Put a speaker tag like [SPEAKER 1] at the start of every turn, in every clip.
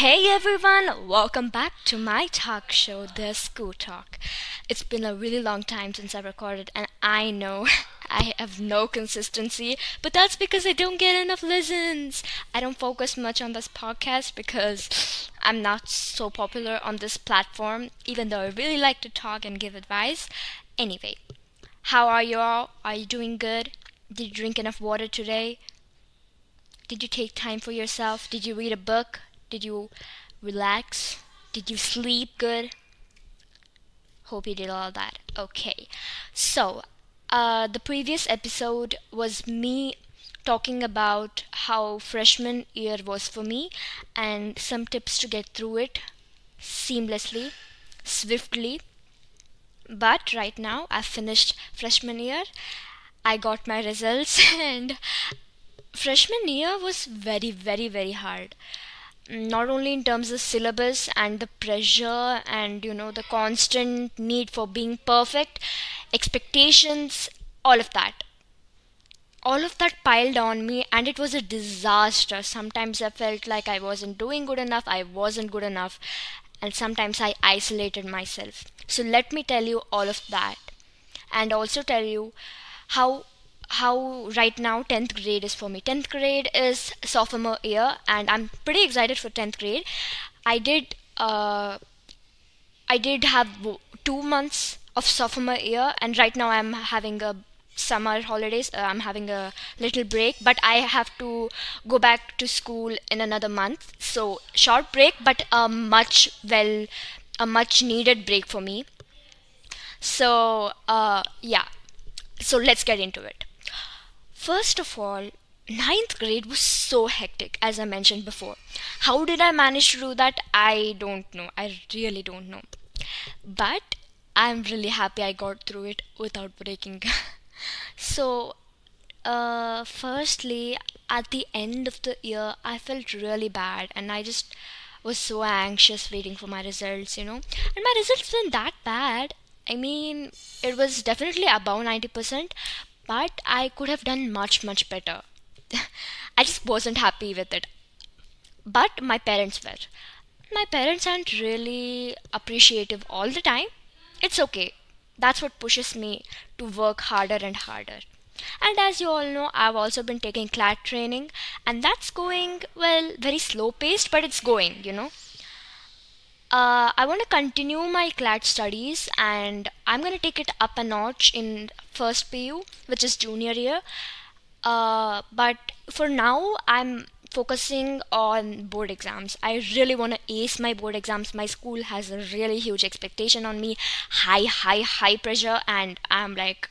[SPEAKER 1] Hey everyone, welcome back to my talk show, The School Talk. It's been a really long time since I recorded, and I know I have no consistency, but that's because I don't get enough listens. I don't focus much on this podcast because I'm not so popular on this platform, even though I really like to talk and give advice. Anyway, how are you all? Are you doing good? Did you drink enough water today? Did you take time for yourself? Did you read a book? Did you relax? Did you sleep good? Hope you did all that. Okay. So, uh, the previous episode was me talking about how freshman year was for me and some tips to get through it seamlessly, swiftly. But right now, I've finished freshman year. I got my results, and freshman year was very, very, very hard not only in terms of syllabus and the pressure and you know the constant need for being perfect expectations all of that. All of that piled on me and it was a disaster. Sometimes i felt like i wasn't doing good enough i wasn't good enough and sometimes i isolated myself. So let me tell you all of that and also tell you how how right now 10th grade is for me. 10th grade is sophomore year and i'm pretty excited for 10th grade. I did uh, i did have two months of sophomore year and right now i'm having a summer holidays uh, i'm having a little break but i have to go back to school in another month. So short break but a much well a much needed break for me. So uh, yeah. So let's get into it First of all, ninth grade was so hectic, as I mentioned before. How did I manage to do that? I don't know. I really don't know. But I'm really happy I got through it without breaking. so, uh, firstly, at the end of the year, I felt really bad and I just was so anxious waiting for my results, you know. And my results weren't that bad. I mean, it was definitely above 90%, but I could have done much, much better. I just wasn't happy with it. But my parents were. My parents aren't really appreciative all the time. It's okay. That's what pushes me to work harder and harder. And as you all know, I've also been taking CLAT training, and that's going, well, very slow paced, but it's going, you know uh, I want to continue my CLAT studies and I'm going to take it up a notch in first PU, which is junior year. Uh, but for now, I'm focusing on board exams. I really want to ace my board exams. My school has a really huge expectation on me, high, high, high pressure, and I'm like,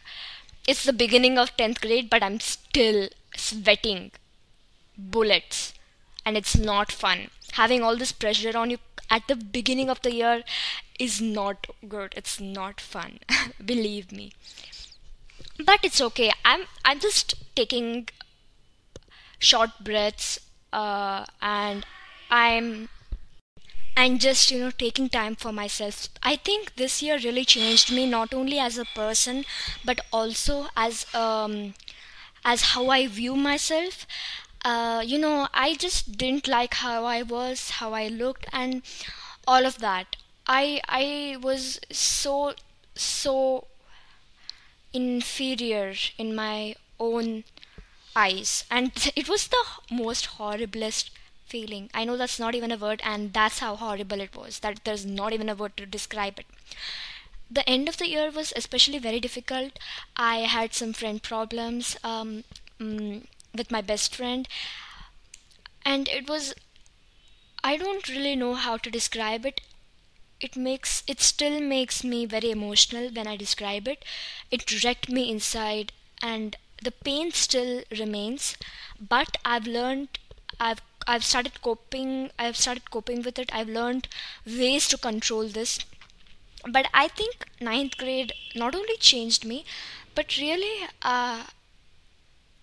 [SPEAKER 1] it's the beginning of 10th grade, but I'm still sweating bullets, and it's not fun. Having all this pressure on you at the beginning of the year is not good. It's not fun. Believe me. But it's okay. I'm I'm just taking short breaths uh, and I'm and just you know taking time for myself i think this year really changed me not only as a person but also as um as how i view myself uh, you know, I just didn't like how I was, how I looked, and all of that. I I was so so inferior in my own eyes, and it was the most horriblest feeling. I know that's not even a word, and that's how horrible it was. That there's not even a word to describe it. The end of the year was especially very difficult. I had some friend problems. Um, mm, with my best friend. And it was i don't really know how to describe it. It makes it still makes me very emotional when i describe it. It wrecked me inside and the pain still remains. But i've learned i've i've started coping i've started coping with it. I've learned ways to control this. But i think ninth grade not only changed me but really uh,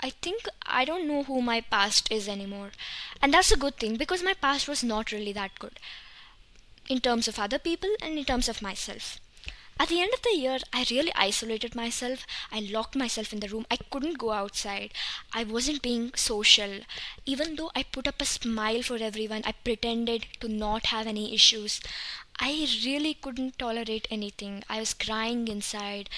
[SPEAKER 1] I think I don't know who my past is anymore. And that's a good thing because my past was not really that good in terms of other people and in terms of myself. at the end of the year, I really isolated myself. I locked myself in the room. I couldn't go outside. I wasn't being social. Even though I put up a smile for everyone, I pretended to not have any issues. I really couldn't tolerate anything. I was crying inside.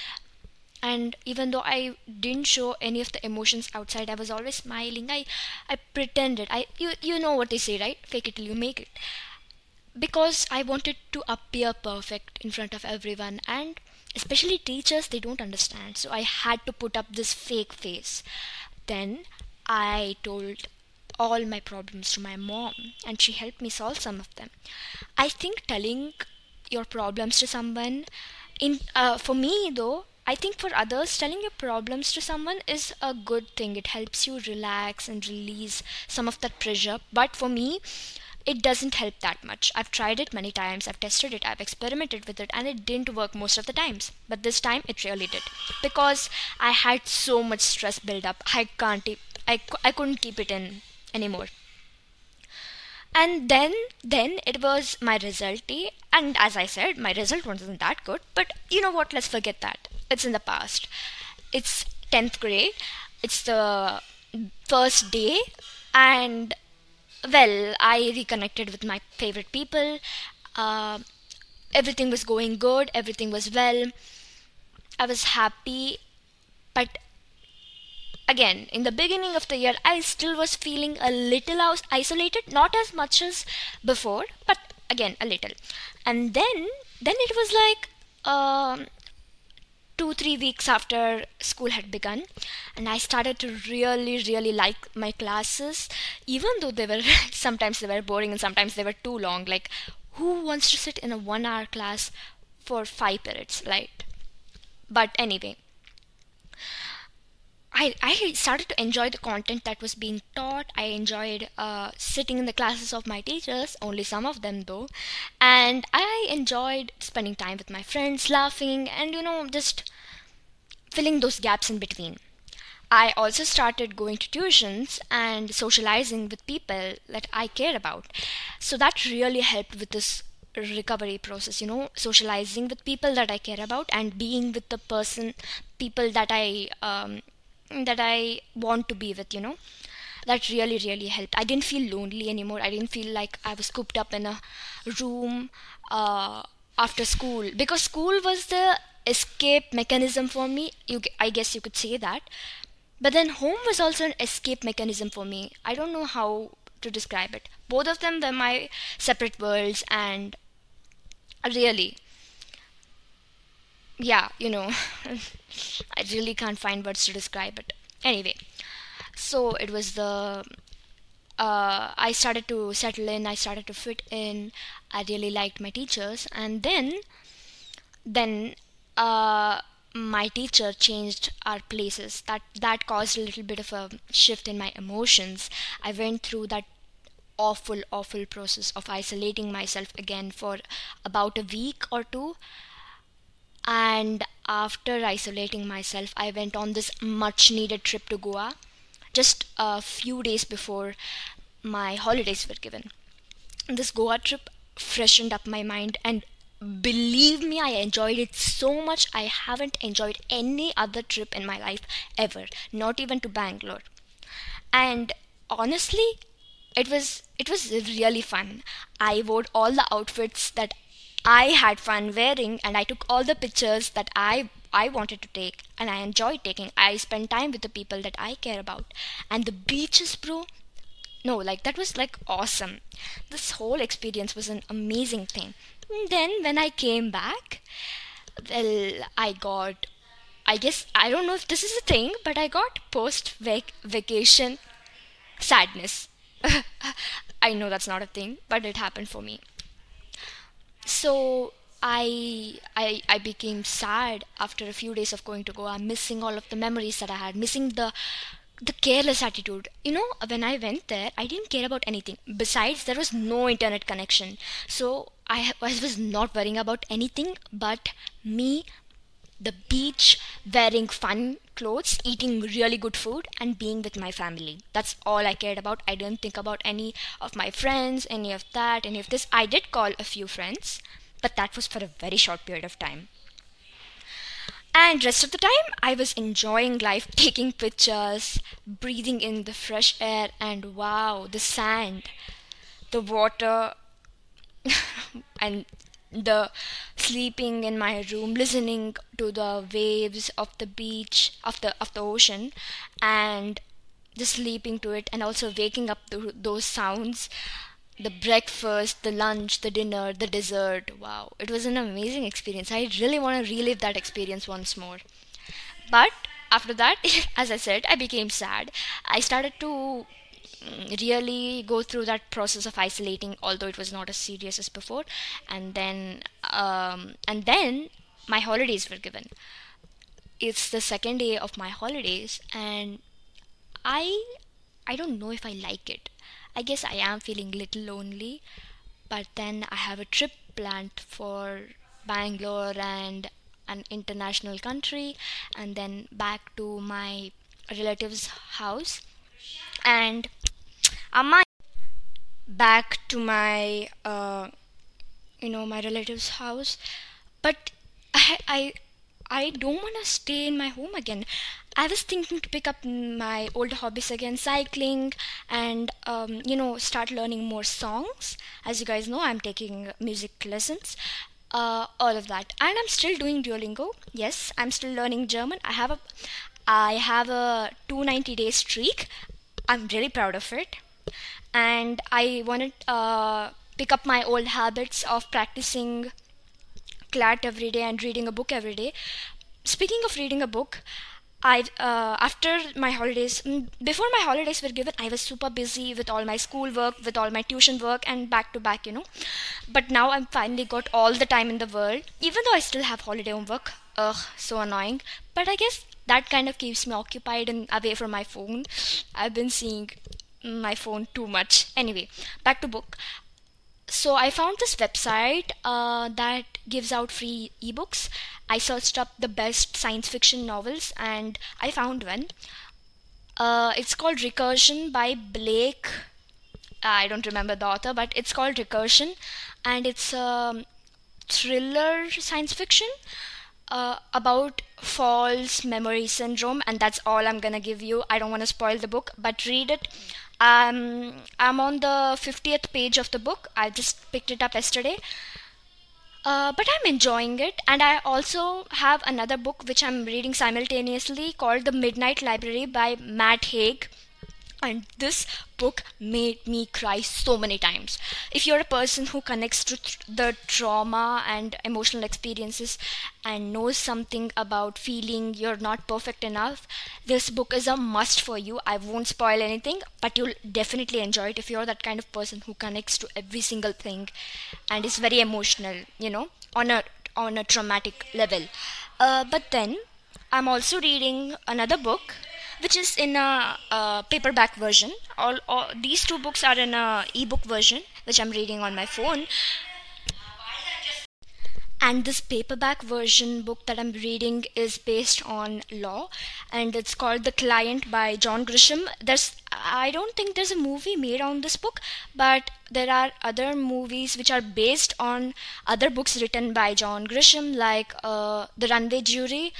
[SPEAKER 1] And even though I didn't show any of the emotions outside, I was always smiling. I, I pretended. I, you, you know what they say, right? Fake it till you make it because I wanted to appear perfect in front of everyone and especially teachers they don't understand so I had to put up this fake face then I told all my problems to my mom and she helped me solve some of them I think telling your problems to someone in uh, for me though I think for others, telling your problems to someone is a good thing. It helps you relax and release some of that pressure. But for me, it doesn't help that much. I've tried it many times, I've tested it, I've experimented with it, and it didn't work most of the times. But this time it really did because I had so much stress build up. I can't, I, I couldn't keep it in anymore. And then, then it was my result day, and as I said, my result wasn't that good. But you know what? Let's forget that. It's in the past. It's tenth grade. It's the first day, and well, I reconnected with my favorite people. Uh, everything was going good, everything was well. I was happy, but again, in the beginning of the year, I still was feeling a little isolated, not as much as before, but again, a little. And then, then it was like, um, two three weeks after school had begun and i started to really really like my classes even though they were sometimes they were boring and sometimes they were too long. Like who wants to sit in a one hour class for five periods right? But anyway I, I started to enjoy the content that was being taught. I enjoyed uh, sitting in the classes of my teachers, only some of them though. And I enjoyed spending time with my friends, laughing, and you know, just filling those gaps in between. I also started going to tuitions and socializing with people that I care about. So that really helped with this recovery process, you know, socializing with people that I care about and being with the person, people that I um, that I want to be with, you know. That really, really helped. I didn't feel lonely anymore. I didn't feel like I was cooped up in a room uh, after school because school was the escape mechanism for me. You, I guess you could say that. But then home was also an escape mechanism for me. I don't know how to describe it. Both of them were my separate worlds, and really, yeah, you know, I really can't find words to describe it. Anyway, so it was the. Uh, I started to settle in. I started to fit in. I really liked my teachers, and then, then, uh, my teacher changed our places. That that caused a little bit of a shift in my emotions. I went through that awful, awful process of isolating myself again for about a week or two and after isolating myself i went on this much needed trip to goa just a few days before my holidays were given. This goa trip freshened up my mind and believe me i enjoyed it so much i haven't enjoyed any other trip in my life ever not even to bangalore. And honestly it was it was really fun. I wore all the outfits that I had fun wearing and I took all the pictures that I I wanted to take and I enjoyed taking. I spent time with the people that I care about. And the beaches, bro. No, like that was like awesome. This whole experience was an amazing thing. And then when I came back, well, I got I guess I don't know if this is a thing, but I got post vacation sadness. I know that's not a thing, but it happened for me so I, I I became sad after a few days of going to Goa, missing all of the memories that I had, missing the the careless attitude. You know, when I went there, I didn't care about anything. Besides, there was no internet connection, so I, I was not worrying about anything but me, the beach, wearing fun clothes, eating really good food, and being with my family. That's all I cared about. I didn't think about any of my friends, any of that, any of this. I did call a few friends, but that was for a very short period of time. And rest of the time, I was enjoying life, taking pictures, breathing in the fresh air, and wow, the sand, the water, and the sleeping in my room, listening to the waves of the beach, of the of the ocean, and just sleeping to it, and also waking up to those sounds the breakfast, the lunch, the dinner, the dessert. Wow, it was an amazing experience. I really want to relive that experience once more. But after that, as I said, I became sad. I started to really go through that process of isolating, although it was not as serious as before. And then, um, and then my holidays were given. It's the second day of my holidays, and I, I don't know if I like it I guess I am feeling a little lonely, but then I have a trip planned for Bangalore and an international country, and then back to my relative's house, and Amma back to my uh, you know my relative's house, but I I I don't want to stay in my home again. I was thinking to pick up my old hobbies again, cycling, and um, you know, start learning more songs. As you guys know, I'm taking music lessons. Uh, all of that, and I'm still doing Duolingo. Yes, I'm still learning German. I have a, I have a 290 day streak. I'm really proud of it, and I want to uh, pick up my old habits of practicing CLAT every day and reading a book every day. Speaking of reading a book, I uh, after my holidays before my holidays were given I was super busy with all my school work with all my tuition work and back to back you know. But now I'm finally got all the time in the world even though I still have holiday homework. Ugh so annoying. But I guess that kind of keeps me occupied and away from my phone. I've been seeing my phone too much anyway back to book so I found this website uh, that gives out free ebooks. I searched up the best science fiction novels and I found one. Uh, it's called Recursion by Blake. I don't remember the author, but it's called Recursion, and it's a thriller science fiction uh, about false memory syndrome, and that's all I'm gonna give you. I don't want to spoil the book, but read it. Um, I'm on the 50th page of the book. I just picked it up yesterday. Uh, but I'm enjoying it, and I also have another book which I'm reading simultaneously called The Midnight Library by Matt Haig and this book made me cry so many times. If you're a person who connects to th- the trauma and emotional experiences and knows something about feeling you're not perfect enough this book is a must for you. I won't spoil anything but you'll definitely enjoy it if you're that kind of person who connects to every single thing and is very emotional you know on a on a traumatic level. Uh, but then i'm also reading another book which is in a, a paperback version. All, all these two books are in a ebook version, which I'm reading on my phone. And this paperback version book that I'm reading is based on law, and it's called The Client by John Grisham. There's I don't think there's a movie made on this book, but there are other movies which are based on other books written by John Grisham, like uh, The Runaway Jury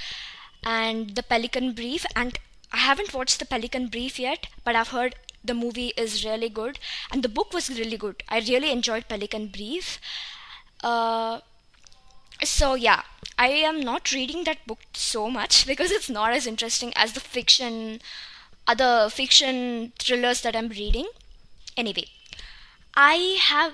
[SPEAKER 1] and The Pelican Brief, and I haven't watched the Pelican Brief yet, but I've heard the movie is really good and the book was really good. I really enjoyed Pelican Brief. Uh, so yeah, I am not reading that book so much because it's not as interesting as the fiction, other fiction thrillers that I'm reading. Anyway, I have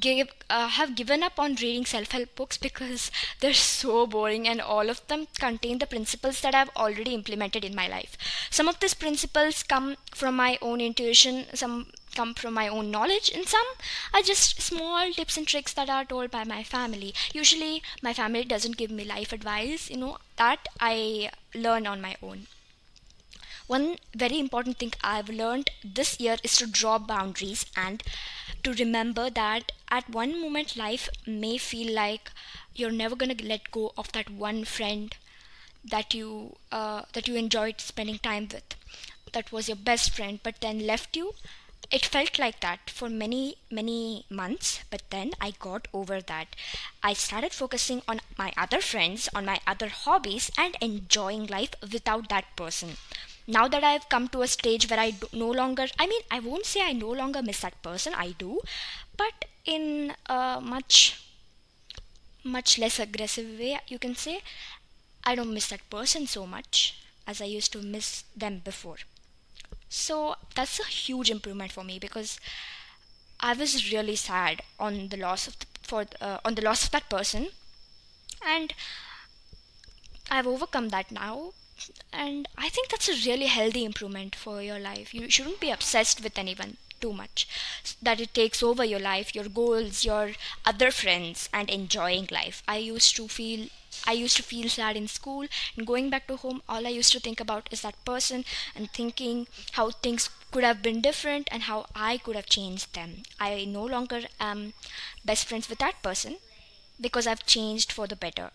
[SPEAKER 1] give uh, have given up on reading self-help books because they're so boring and all of them contain the principles that I've already implemented in my life. Some of these principles come from my own intuition, some come from my own knowledge and some are just small tips and tricks that are told by my family. Usually my family doesn't give me life advice, you know, that I learn on my own. One very important thing I've learned this year is to draw boundaries and to remember that at one moment life may feel like you're never going to let go of that one friend that you uh, that you enjoyed spending time with. That was your best friend but then left you. It felt like that for many many months but then i got over that. I started focusing on my other friends on my other hobbies and enjoying life without that person now that i've come to a stage where i no longer i mean i won't say i no longer miss that person i do but in a much much less aggressive way you can say i don't miss that person so much as i used to miss them before so that's a huge improvement for me because I was really sad on the loss of the, for uh, on the loss of that person, and I've overcome that now. And I think that's a really healthy improvement for your life. You shouldn't be obsessed with anyone too much that it takes over your life, your goals, your other friends, and enjoying life. I used to feel I used to feel sad in school and going back to home all I used to think about is that person and thinking how things could have been different and how I could have changed them. I no longer am best friends with that person because I've changed for the better.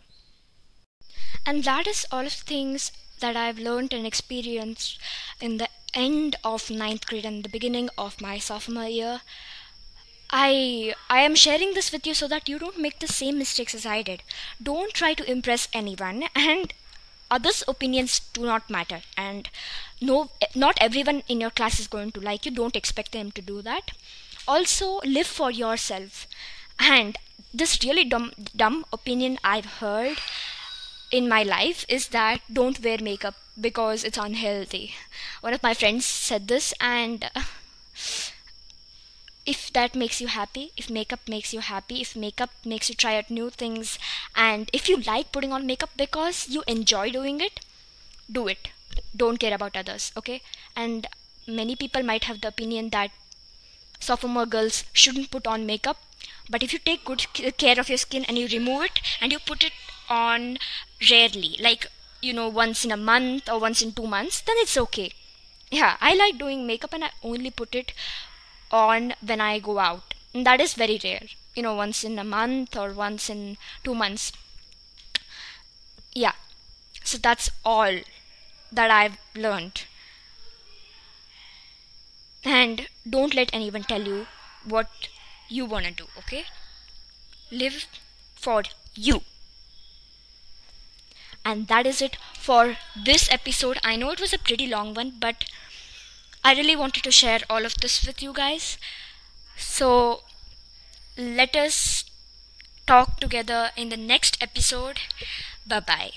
[SPEAKER 1] And that is all of things that I've learned and experienced in the end of ninth grade and the beginning of my sophomore year. I I am sharing this with you so that you don't make the same mistakes as I did. Don't try to impress anyone and others' opinions do not matter and no not everyone in your class is going to like you. Don't expect them to do that. Also live for yourself. And this really dumb dumb opinion I've heard in my life is that don't wear makeup because it's unhealthy. One of my friends said this and uh, if that makes you happy, if makeup makes you happy, if makeup makes you try out new things, and if you like putting on makeup because you enjoy doing it, do it. Don't care about others, okay? And many people might have the opinion that sophomore girls shouldn't put on makeup, but if you take good care of your skin and you remove it and you put it on rarely, like you know, once in a month or once in two months, then it's okay. Yeah, I like doing makeup and I only put it on when I go out. And that is very rare. You know, once in a month or once in two months. Yeah. So that's all that I've learned. And don't let anyone tell you what you want to do, okay? Live for you. And that is it for this episode. I know it was a pretty long one, but I really wanted to share all of this with you guys. So let us talk together in the next episode. Bye bye.